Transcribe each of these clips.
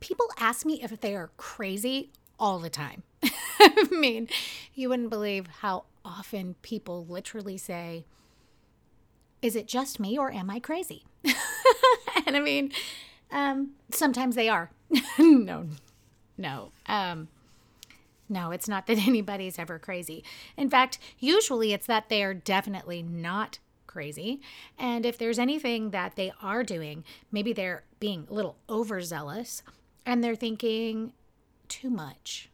people ask me if they are crazy all the time. I mean, you wouldn't believe how often people literally say, Is it just me or am I crazy? and I mean, um, sometimes they are. no, no. Um, no, it's not that anybody's ever crazy. In fact, usually it's that they are definitely not crazy. And if there's anything that they are doing, maybe they're being a little overzealous and they're thinking too much.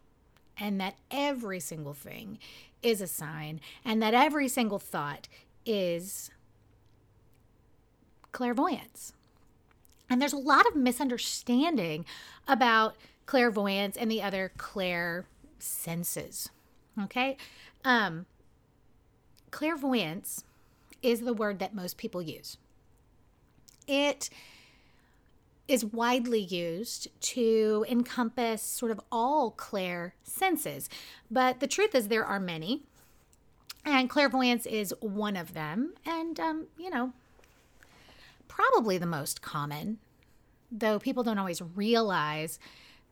And that every single thing is a sign, and that every single thought is clairvoyance. And there's a lot of misunderstanding about clairvoyance and the other clair senses. Okay? Um, clairvoyance is the word that most people use. It is widely used to encompass sort of all clair senses, but the truth is there are many, and clairvoyance is one of them, and um, you know, probably the most common, though people don't always realize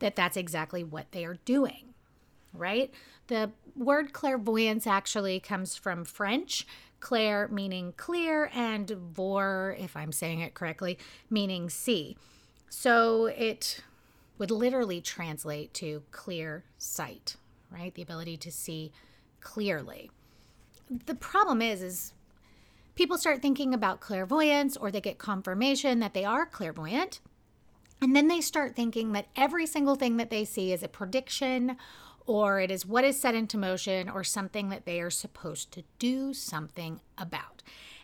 that that's exactly what they are doing, right? The word clairvoyance actually comes from French, clair meaning clear, and voir, if I'm saying it correctly, meaning see. So it would literally translate to clear sight, right? The ability to see clearly. The problem is, is people start thinking about clairvoyance or they get confirmation that they are clairvoyant. And then they start thinking that every single thing that they see is a prediction or it is what is set into motion or something that they are supposed to do something about.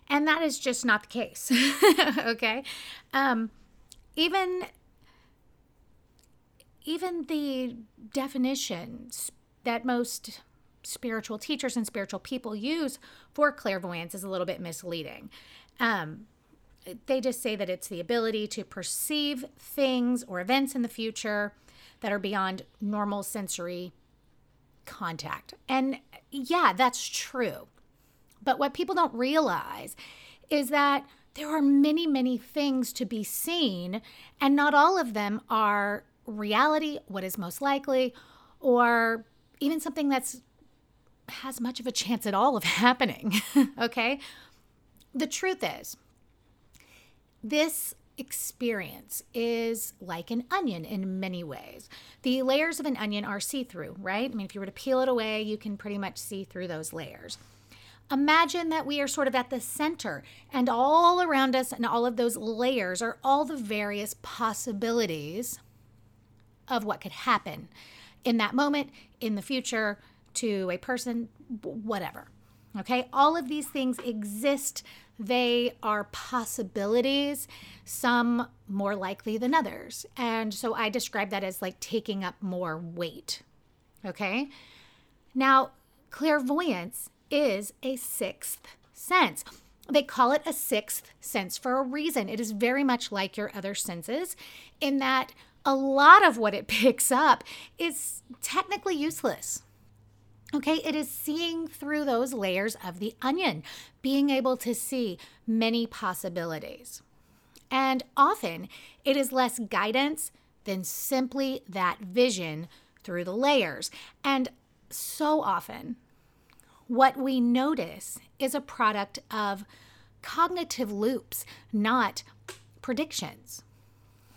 And that is just not the case. okay? Um, even even the definitions that most spiritual teachers and spiritual people use for clairvoyance is a little bit misleading. Um, they just say that it's the ability to perceive things or events in the future that are beyond normal sensory contact. And yeah, that's true. But what people don't realize is that there are many, many things to be seen, and not all of them are reality, what is most likely, or even something that's has much of a chance at all of happening. okay? The truth is, this experience is like an onion in many ways. The layers of an onion are see through, right? I mean, if you were to peel it away, you can pretty much see through those layers. Imagine that we are sort of at the center, and all around us and all of those layers are all the various possibilities of what could happen in that moment, in the future, to a person, whatever. Okay, all of these things exist they are possibilities, some more likely than others. And so I describe that as like taking up more weight. Okay. Now, clairvoyance is a sixth sense. They call it a sixth sense for a reason. It is very much like your other senses in that a lot of what it picks up is technically useless. Okay, it is seeing through those layers of the onion, being able to see many possibilities. And often it is less guidance than simply that vision through the layers. And so often, what we notice is a product of cognitive loops, not predictions.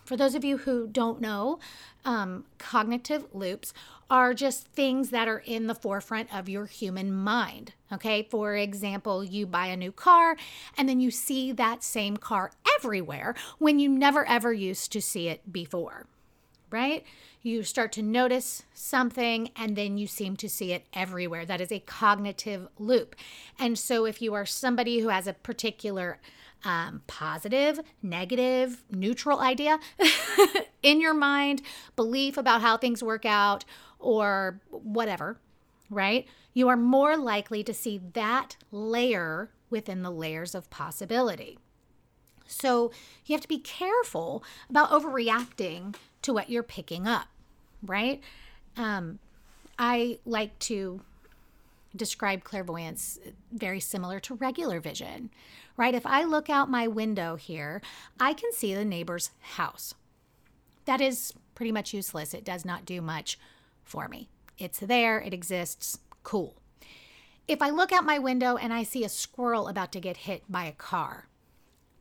For those of you who don't know, um, cognitive loops are just things that are in the forefront of your human mind. Okay, for example, you buy a new car and then you see that same car everywhere when you never ever used to see it before, right? You start to notice something and then you seem to see it everywhere. That is a cognitive loop. And so, if you are somebody who has a particular um, positive, negative, neutral idea in your mind, belief about how things work out, or whatever, right? You are more likely to see that layer within the layers of possibility. So you have to be careful about overreacting to what you're picking up, right? Um, I like to describe clairvoyance very similar to regular vision, right? If I look out my window here, I can see the neighbor's house. That is pretty much useless. It does not do much for me. It's there, it exists, cool. If I look out my window and I see a squirrel about to get hit by a car,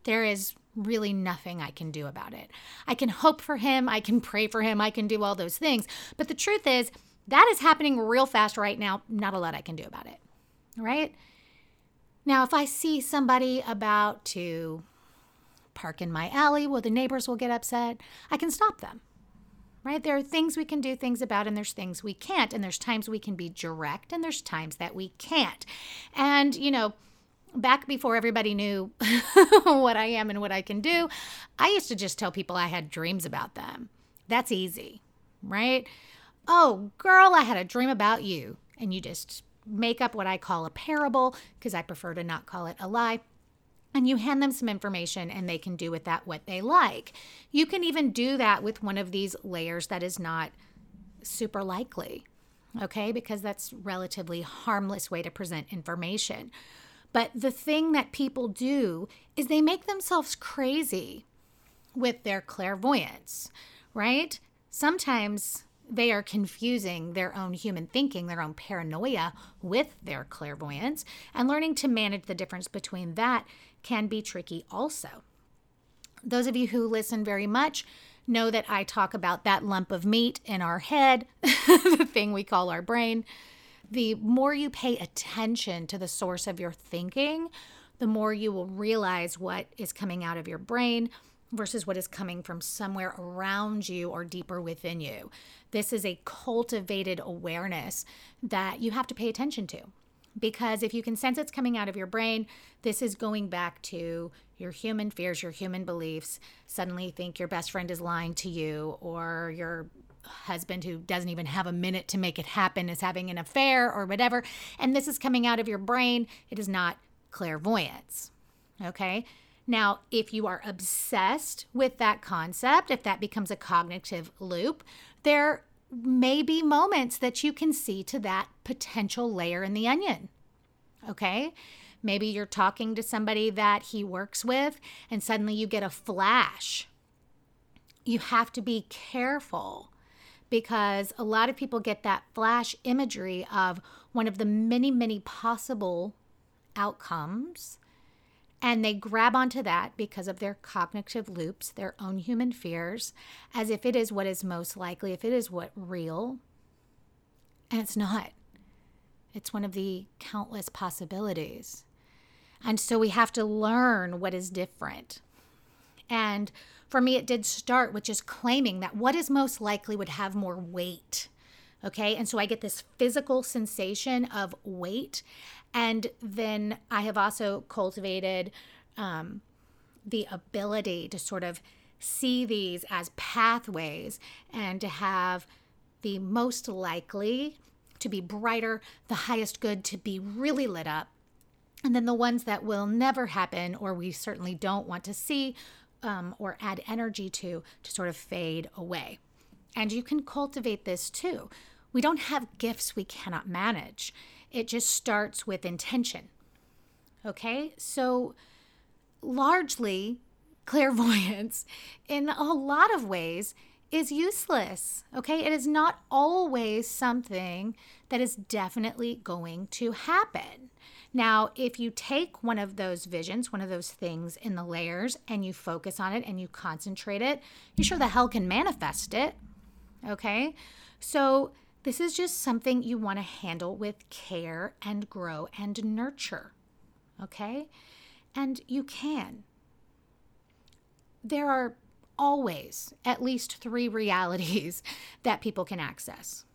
there is really nothing I can do about it. I can hope for him, I can pray for him, I can do all those things. But the truth is, that is happening real fast right now. Not a lot I can do about it. Right? Now, if I see somebody about to park in my alley where the neighbors will get upset, I can stop them. Right? There are things we can do things about, and there's things we can't. And there's times we can be direct, and there's times that we can't. And, you know, back before everybody knew what I am and what I can do, I used to just tell people I had dreams about them. That's easy, right? Oh, girl, I had a dream about you. And you just make up what I call a parable because I prefer to not call it a lie. And you hand them some information and they can do with that what they like. You can even do that with one of these layers that is not super likely, okay? Because that's relatively harmless way to present information. But the thing that people do is they make themselves crazy with their clairvoyance, right? Sometimes they are confusing their own human thinking, their own paranoia with their clairvoyance, and learning to manage the difference between that can be tricky also. Those of you who listen very much know that I talk about that lump of meat in our head, the thing we call our brain the more you pay attention to the source of your thinking, the more you will realize what is coming out of your brain versus what is coming from somewhere around you or deeper within you. This is a cultivated awareness that you have to pay attention to. Because if you can sense it's coming out of your brain, this is going back to your human fears, your human beliefs. Suddenly, think your best friend is lying to you, or your husband who doesn't even have a minute to make it happen is having an affair or whatever, and this is coming out of your brain, it is not clairvoyance. Okay? Now, if you are obsessed with that concept, if that becomes a cognitive loop, there may be moments that you can see to that potential layer in the onion. Okay? Maybe you're talking to somebody that he works with, and suddenly you get a flash. You have to be careful because a lot of people get that flash imagery of one of the many, many possible outcomes. And they grab onto that because of their cognitive loops, their own human fears, as if it is what is most likely, if it is what real. And it's not. It's one of the countless possibilities. And so we have to learn what is different. And for me, it did start with just claiming that what is most likely would have more weight. Okay. And so I get this physical sensation of weight. And then I have also cultivated um, the ability to sort of see these as pathways and to have the most likely to be brighter, the highest good to be really lit up. And then the ones that will never happen or we certainly don't want to see um, or add energy to to sort of fade away. And you can cultivate this too. We don't have gifts we cannot manage. It just starts with intention. Okay? So, largely, clairvoyance, in a lot of ways, is useless. Okay? It is not always something that is definitely going to happen. Now, if you take one of those visions, one of those things in the layers, and you focus on it and you concentrate it, you sure the hell can manifest it. Okay? So, this is just something you want to handle with care and grow and nurture. Okay? And you can. There are always at least three realities that people can access.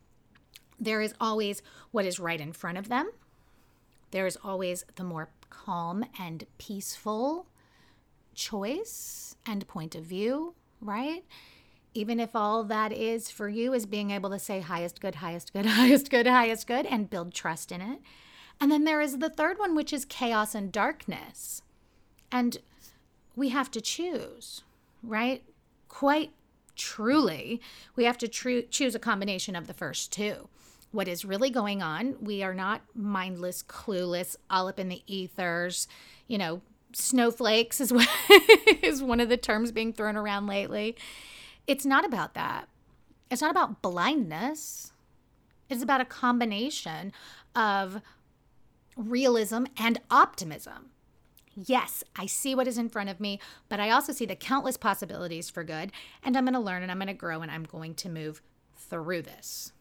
There is always what is right in front of them, there is always the more calm and peaceful choice and point of view, right? Even if all that is for you is being able to say highest good, highest good, highest good, highest good, and build trust in it. And then there is the third one, which is chaos and darkness. And we have to choose, right? Quite truly, we have to tr- choose a combination of the first two. What is really going on? We are not mindless, clueless, all up in the ethers, you know, snowflakes is what is one of the terms being thrown around lately. It's not about that. It's not about blindness. It's about a combination of realism and optimism. Yes, I see what is in front of me, but I also see the countless possibilities for good, and I'm going to learn and I'm going to grow and I'm going to move through this.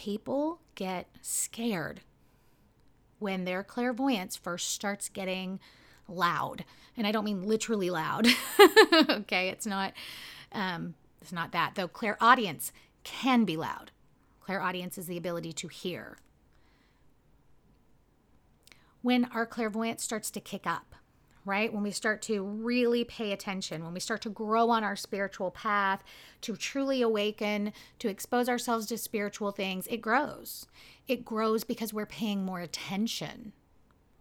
People get scared when their clairvoyance first starts getting loud. And I don't mean literally loud. okay, it's not um, it's not that. Though clairaudience can be loud. Clairaudience is the ability to hear. When our clairvoyance starts to kick up, right? When we start to really pay attention, when we start to grow on our spiritual path, to truly awaken, to expose ourselves to spiritual things, it grows. It grows because we're paying more attention,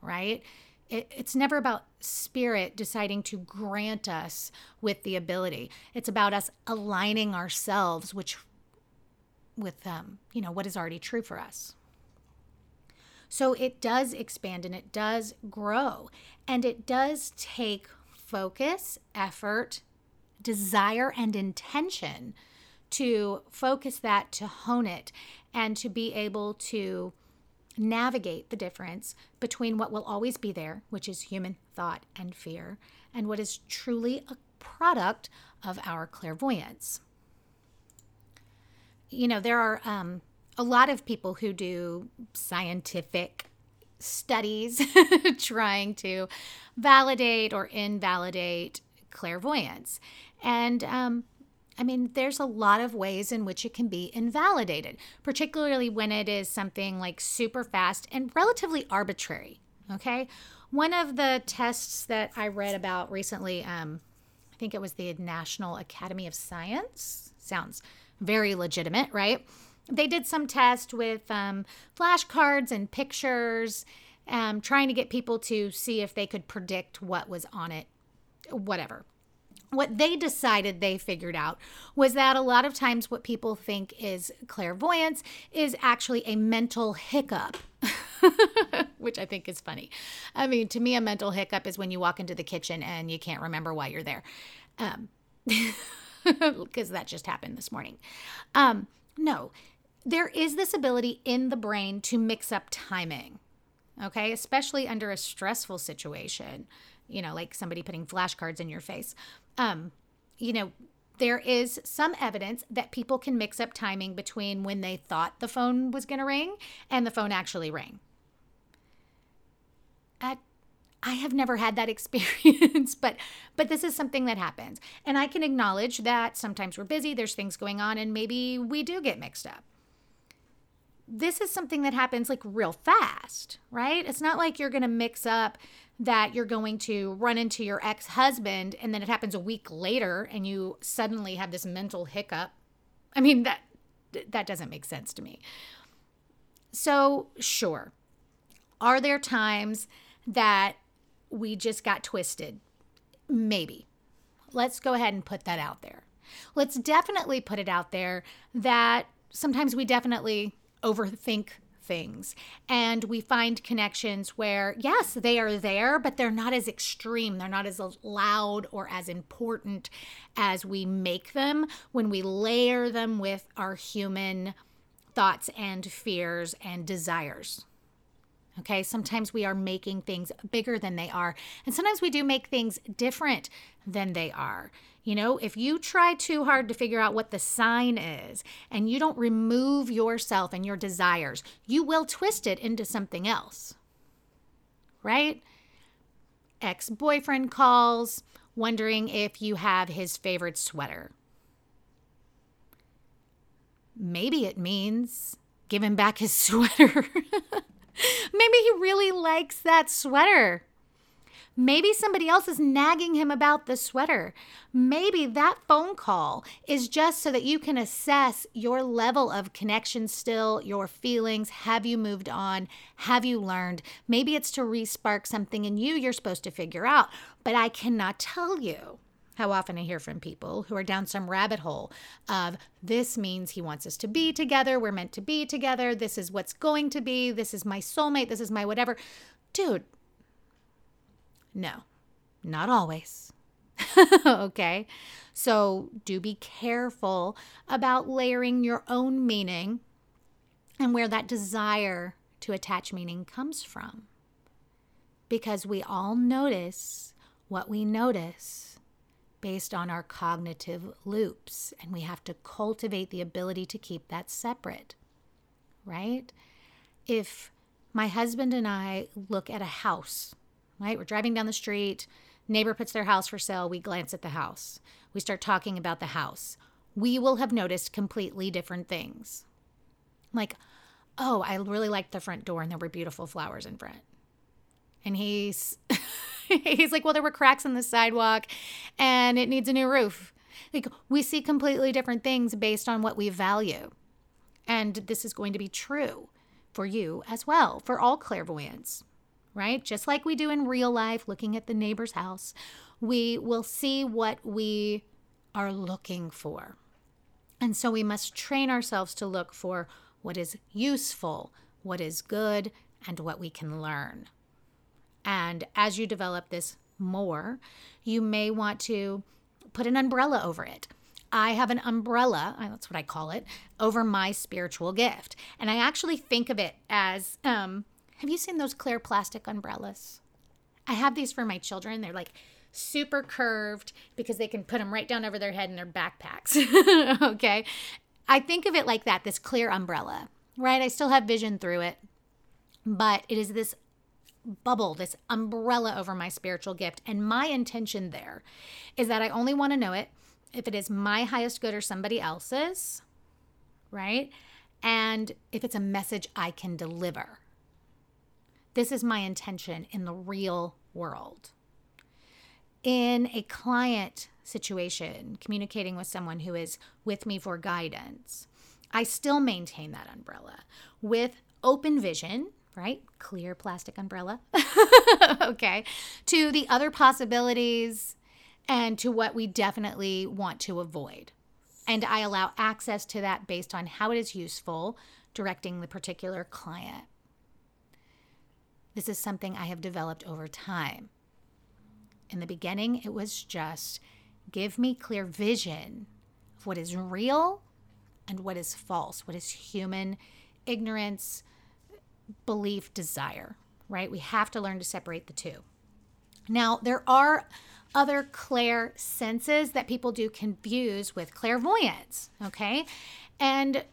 right? It, it's never about spirit deciding to grant us with the ability. It's about us aligning ourselves, which with um, you know what is already true for us. So it does expand and it does grow and it does take focus, effort, desire, and intention to focus that, to hone it, and to be able to navigate the difference between what will always be there, which is human thought and fear, and what is truly a product of our clairvoyance. You know, there are um, a lot of people who do scientific studies trying to validate or invalidate clairvoyance. And um, I mean, there's a lot of ways in which it can be invalidated, particularly when it is something like super fast and relatively arbitrary. Okay. One of the tests that I read about recently, um, I think it was the National Academy of Science. Sounds very legitimate, right? They did some test with um, flashcards and pictures, um, trying to get people to see if they could predict what was on it, whatever. What they decided they figured out was that a lot of times what people think is clairvoyance is actually a mental hiccup. Which I think is funny. I mean, to me, a mental hiccup is when you walk into the kitchen and you can't remember why you're there. Um, because that just happened this morning. Um, no, there is this ability in the brain to mix up timing, okay, especially under a stressful situation, you know, like somebody putting flashcards in your face. Um, you know, there is some evidence that people can mix up timing between when they thought the phone was going to ring and the phone actually rang. At I have never had that experience, but but this is something that happens. And I can acknowledge that sometimes we're busy, there's things going on and maybe we do get mixed up this is something that happens like real fast, right? It's not like you're going to mix up that you're going to run into your ex husband and then it happens a week later and you suddenly have this mental hiccup. I mean, that that doesn't make sense to me. So, sure. Are there times that we just got twisted? Maybe. Let's go ahead and put that out there. Let's definitely put it out there that sometimes we definitely overthink things. And we find connections where, yes, they are there, but they're not as extreme. They're not as loud or as important as we make them when we layer them with our human thoughts and fears and desires. Okay, sometimes we are making things bigger than they are, and sometimes we do make things different than they are. You know, if you try too hard to figure out what the sign is and you don't remove yourself and your desires, you will twist it into something else. Right? Ex boyfriend calls, wondering if you have his favorite sweater. Maybe it means give him back his sweater. Maybe he really likes that sweater. Maybe somebody else is nagging him about the sweater. Maybe that phone call is just so that you can assess your level of connection still, your feelings. Have you moved on? Have you learned? Maybe it's to respark something in you you're supposed to figure out. But I cannot tell you how often I hear from people who are down some rabbit hole of this means he wants us to be together. We're meant to be together. This is what's going to be. This is my soulmate. This is my whatever. Dude, no, not always. okay. So do be careful about layering your own meaning and where that desire to attach meaning comes from. Because we all notice what we notice based on our cognitive loops, and we have to cultivate the ability to keep that separate, right? If my husband and I look at a house right? We're driving down the street, neighbor puts their house for sale, we glance at the house. We start talking about the house. We will have noticed completely different things. Like, oh, I really liked the front door and there were beautiful flowers in front. And he's he's like, well, there were cracks in the sidewalk and it needs a new roof. Like we see completely different things based on what we value. And this is going to be true for you as well, for all clairvoyants right? Just like we do in real life, looking at the neighbor's house, we will see what we are looking for. And so we must train ourselves to look for what is useful, what is good, and what we can learn. And as you develop this more, you may want to put an umbrella over it. I have an umbrella, that's what I call it, over my spiritual gift. And I actually think of it as um, have you seen those clear plastic umbrellas? I have these for my children. They're like super curved because they can put them right down over their head in their backpacks. okay. I think of it like that this clear umbrella, right? I still have vision through it, but it is this bubble, this umbrella over my spiritual gift. And my intention there is that I only want to know it if it is my highest good or somebody else's, right? And if it's a message I can deliver. This is my intention in the real world. In a client situation, communicating with someone who is with me for guidance, I still maintain that umbrella with open vision, right? Clear plastic umbrella. okay. To the other possibilities and to what we definitely want to avoid. And I allow access to that based on how it is useful directing the particular client. This is something I have developed over time. In the beginning, it was just give me clear vision of what is real and what is false, what is human ignorance, belief, desire, right? We have to learn to separate the two. Now, there are other clair senses that people do confuse with clairvoyance, okay? And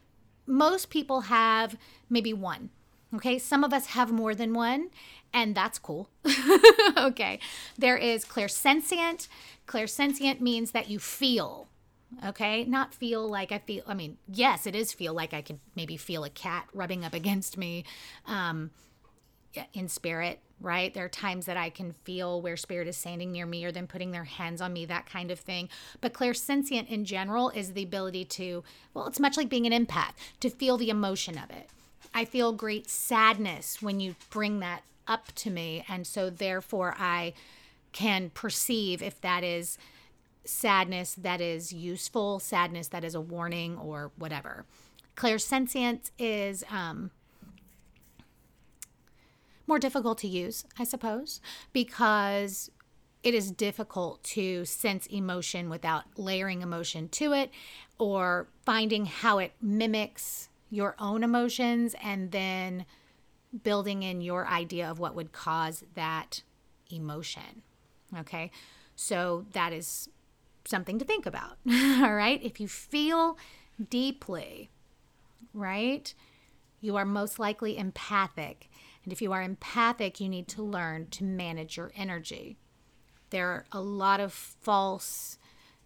most people have maybe one. Okay, some of us have more than one, and that's cool. okay, there is clairsentient. Clairsentient means that you feel, okay, not feel like I feel. I mean, yes, it is feel like I could maybe feel a cat rubbing up against me um, in spirit, right? There are times that I can feel where spirit is standing near me or them putting their hands on me, that kind of thing. But clairsentient in general is the ability to, well, it's much like being an empath, to feel the emotion of it I feel great sadness when you bring that up to me. And so, therefore, I can perceive if that is sadness that is useful, sadness that is a warning, or whatever. Clairsentient is um, more difficult to use, I suppose, because it is difficult to sense emotion without layering emotion to it or finding how it mimics your own emotions and then building in your idea of what would cause that emotion. Okay. So that is something to think about. All right. If you feel deeply, right, you are most likely empathic. And if you are empathic, you need to learn to manage your energy. There are a lot of false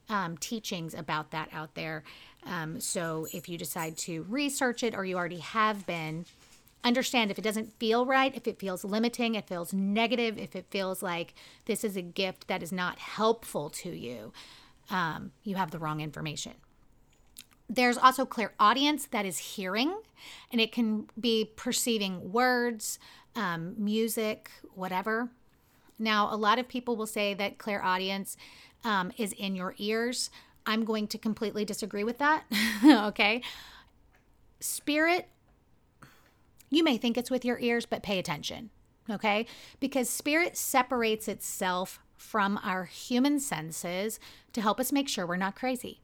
um, teachings about that out there. Um, so if you decide to research it or you already have been, understand if it doesn't feel right, if it feels limiting, it feels negative, if it feels like this is a gift that is not helpful to you, um, you have the wrong information. There's also clairaudience that is hearing, and it can be perceiving words, um, music, whatever. Now, a lot of people will say that clairaudience um, is in your ears. I'm going to completely disagree with that. okay. Spirit, you may think it's with your ears, but pay attention. Okay. Because spirit separates itself from our human senses to help us make sure we're not crazy.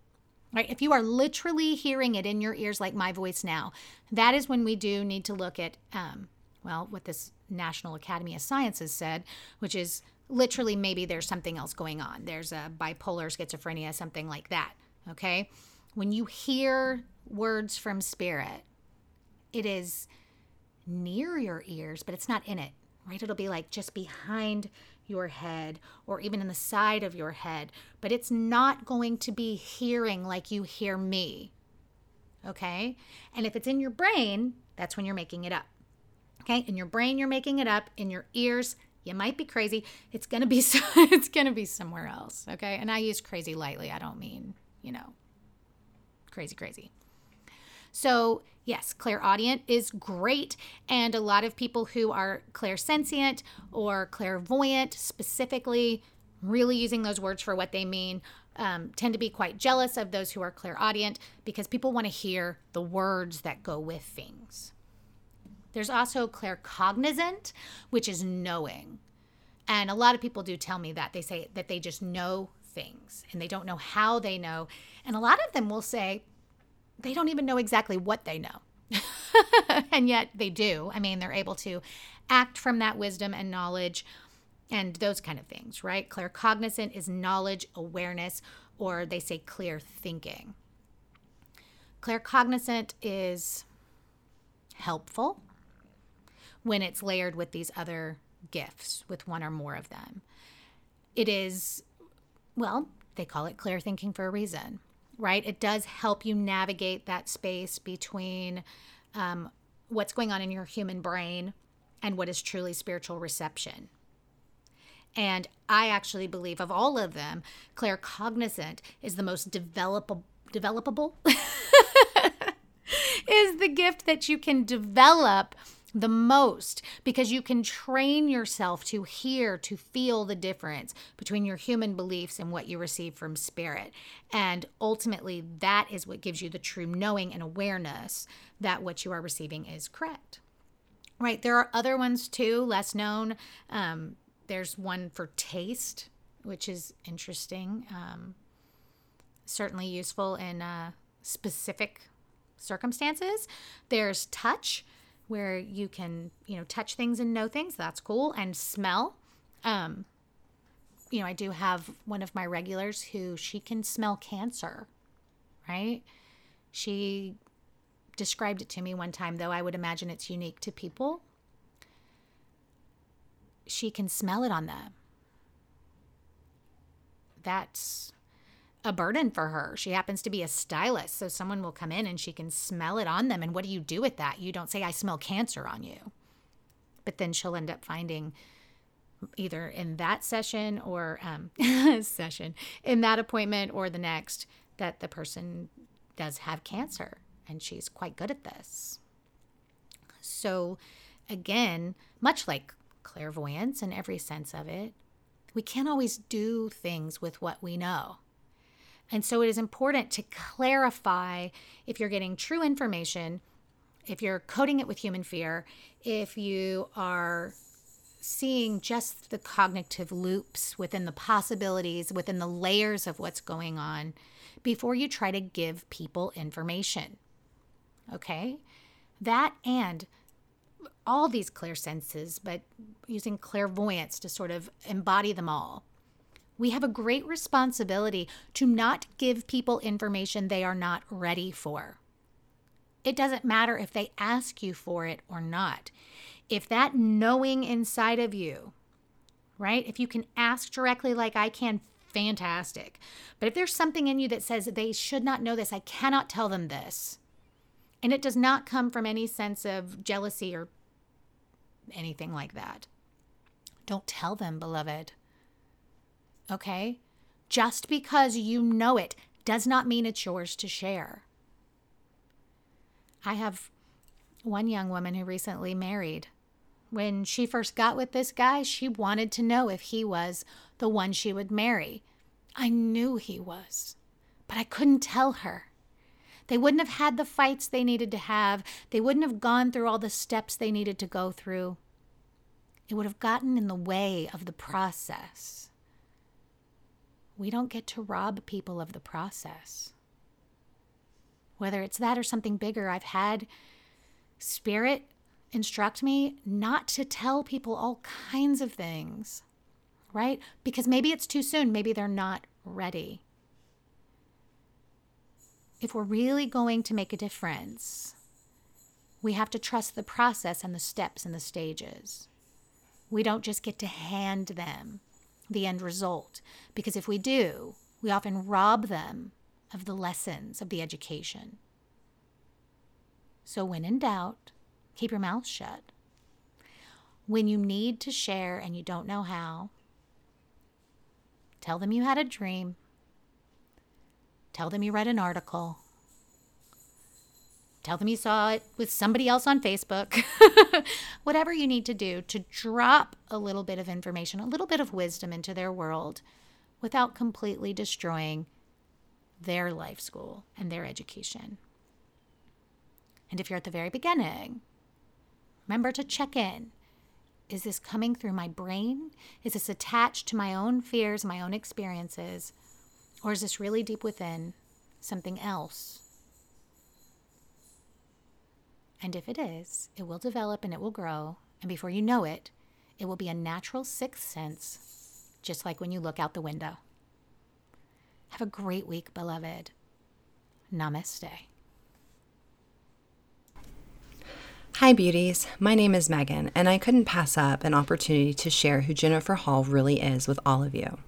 Right? If you are literally hearing it in your ears, like my voice now, that is when we do need to look at, um, well, what this National Academy of Sciences said, which is literally maybe there's something else going on. There's a bipolar schizophrenia, something like that. Okay. When you hear words from spirit, it is near your ears, but it's not in it, right? It'll be like just behind your head or even in the side of your head, but it's not going to be hearing like you hear me. Okay. And if it's in your brain, that's when you're making it up. Okay. In your brain, you're making it up. In your ears, you might be crazy. It's gonna be so, it's gonna be somewhere else. Okay. And I use crazy lightly. I don't mean you know crazy crazy. So yes, clairaudient is great, and a lot of people who are clairsentient or clairvoyant specifically, really using those words for what they mean. Um, tend to be quite jealous of those who are clairaudient because people want to hear the words that go with things. There's also claircognizant, which is knowing. And a lot of people do tell me that. They say that they just know things and they don't know how they know. And a lot of them will say they don't even know exactly what they know. and yet they do. I mean, they're able to act from that wisdom and knowledge and those kind of things, right? Claircognizant is knowledge, awareness, or they say clear thinking. Claircognizant is helpful when it's layered with these other gifts, with one or more of them. It is, well, they call it clear thinking for a reason, right? It does help you navigate that space between um, what's going on in your human brain and what is truly spiritual reception. And I actually believe of all of them, claircognizant is the most developable developable is the gift that you can develop the most because you can train yourself to hear, to feel the difference between your human beliefs and what you receive from spirit. And ultimately, that is what gives you the true knowing and awareness that what you are receiving is correct. Right? There are other ones too, less known. Um, there's one for taste, which is interesting, um, certainly useful in uh, specific circumstances. There's touch, where you can, you know, touch things and know things. That's cool. And smell. Um, you know, I do have one of my regulars who she can smell cancer, right? She described it to me one time, though I would imagine it's unique to people. She can smell it on them. That's a burden for her. She happens to be a stylist, so someone will come in and she can smell it on them. And what do you do with that? You don't say, I smell cancer on you. But then she'll end up finding either in that session or um, session, in that appointment or the next, that the person does have cancer. And she's quite good at this. So, again, much like clairvoyance in every sense of it, we can't always do things with what we know. And so it is important to clarify if you're getting true information, if you're coding it with human fear, if you are seeing just the cognitive loops within the possibilities, within the layers of what's going on before you try to give people information. Okay? That and all these clair senses, but using clairvoyance to sort of embody them all we have a great responsibility to not give people information they are not ready for. It doesn't matter if they ask you for it or not. If that knowing inside of you, right? If you can ask directly like I can, fantastic. But if there's something in you that says they should not know this, I cannot tell them this, And it does not come from any sense of jealousy or anything like that. Don't tell them, beloved. Okay? Just because you know it does not mean it's yours to share. I have one young woman who recently married. When she first got with this guy, she wanted to know if he was the one she would marry. I knew he was, but I couldn't tell her. They wouldn't have had the fights they needed to have. They wouldn't have gone through all the steps they needed to go through. It would have gotten in the way of the process. We don't get to rob people of the process. Whether it's that or something bigger, I've had spirit instruct me not to tell people all kinds of things, right? Because maybe it's too soon. Maybe they're not ready if we're really going to make a difference, we have to trust the process and the steps and the stages. We don't just get to hand them the end result, because if we do, we often rob them of the lessons of the education. So, when in doubt, keep your mouth shut. When you need to share and you don't know how, tell them you had a dream Tell them you read an article. Tell them you saw it with somebody else on Facebook. Whatever you need to do to drop a little bit of information, a little bit of wisdom into their world without completely destroying their life school and their education. And if you're at the very beginning, remember to check in. Is this coming through my brain? Is this attached to my own fears, my own experiences? Or is this really deep within something else? And if it is, it will develop and it will grow. And before you know it, it will be a natural sixth sense, just like when you look out the window. Have a great week, beloved. Namaste. Hi, beauties. My name is Megan, and I couldn't pass up an opportunity to share who Jennifer Hall really is with all of you.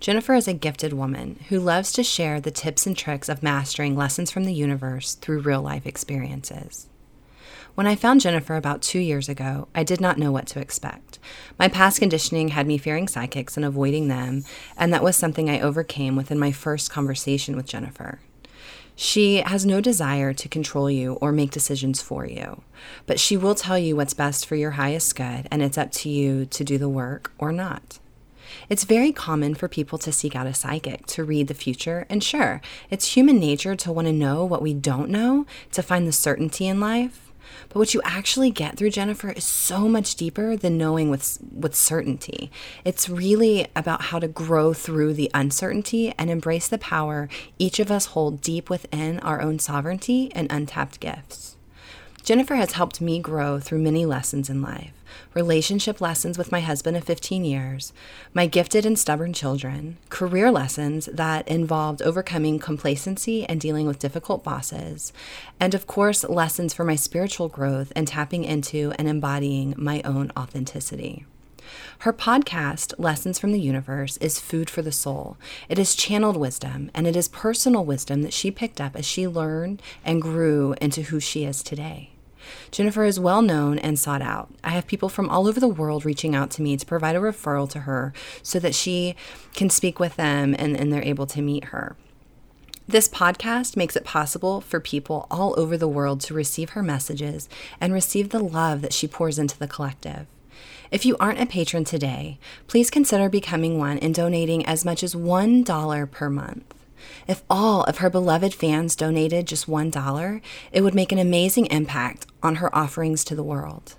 Jennifer is a gifted woman who loves to share the tips and tricks of mastering lessons from the universe through real life experiences. When I found Jennifer about two years ago, I did not know what to expect. My past conditioning had me fearing psychics and avoiding them, and that was something I overcame within my first conversation with Jennifer. She has no desire to control you or make decisions for you, but she will tell you what's best for your highest good, and it's up to you to do the work or not. It's very common for people to seek out a psychic to read the future, and sure, it's human nature to want to know what we don't know to find the certainty in life. But what you actually get through Jennifer is so much deeper than knowing with, with certainty. It's really about how to grow through the uncertainty and embrace the power each of us hold deep within our own sovereignty and untapped gifts. Jennifer has helped me grow through many lessons in life relationship lessons with my husband of 15 years, my gifted and stubborn children, career lessons that involved overcoming complacency and dealing with difficult bosses, and of course, lessons for my spiritual growth and tapping into and embodying my own authenticity. Her podcast, Lessons from the Universe, is food for the soul. It is channeled wisdom, and it is personal wisdom that she picked up as she learned and grew into who she is today. Jennifer is well known and sought out. I have people from all over the world reaching out to me to provide a referral to her so that she can speak with them and, and they're able to meet her. This podcast makes it possible for people all over the world to receive her messages and receive the love that she pours into the collective. If you aren't a patron today, please consider becoming one and donating as much as $1 per month. If all of her beloved fans donated just $1, it would make an amazing impact on her offerings to the world.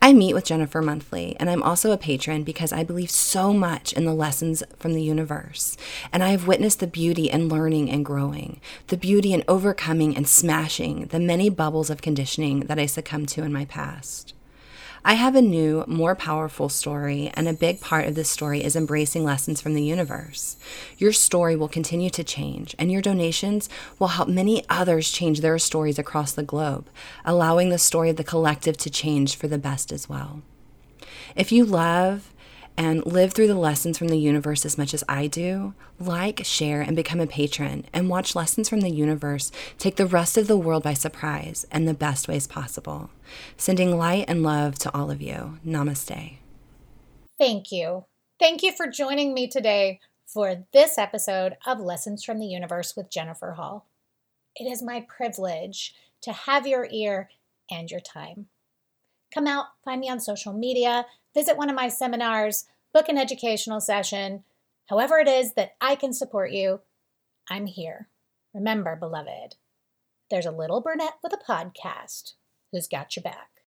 I meet with Jennifer monthly, and I'm also a patron because I believe so much in the lessons from the universe. And I have witnessed the beauty in learning and growing, the beauty in overcoming and smashing the many bubbles of conditioning that I succumbed to in my past. I have a new, more powerful story, and a big part of this story is embracing lessons from the universe. Your story will continue to change, and your donations will help many others change their stories across the globe, allowing the story of the collective to change for the best as well. If you love and live through the lessons from the universe as much as I do, like, share, and become a patron, and watch lessons from the universe take the rest of the world by surprise in the best ways possible. Sending light and love to all of you. Namaste. Thank you. Thank you for joining me today for this episode of Lessons from the Universe with Jennifer Hall. It is my privilege to have your ear and your time. Come out, find me on social media, visit one of my seminars, book an educational session. However, it is that I can support you, I'm here. Remember, beloved, there's a little brunette with a podcast who's got your back.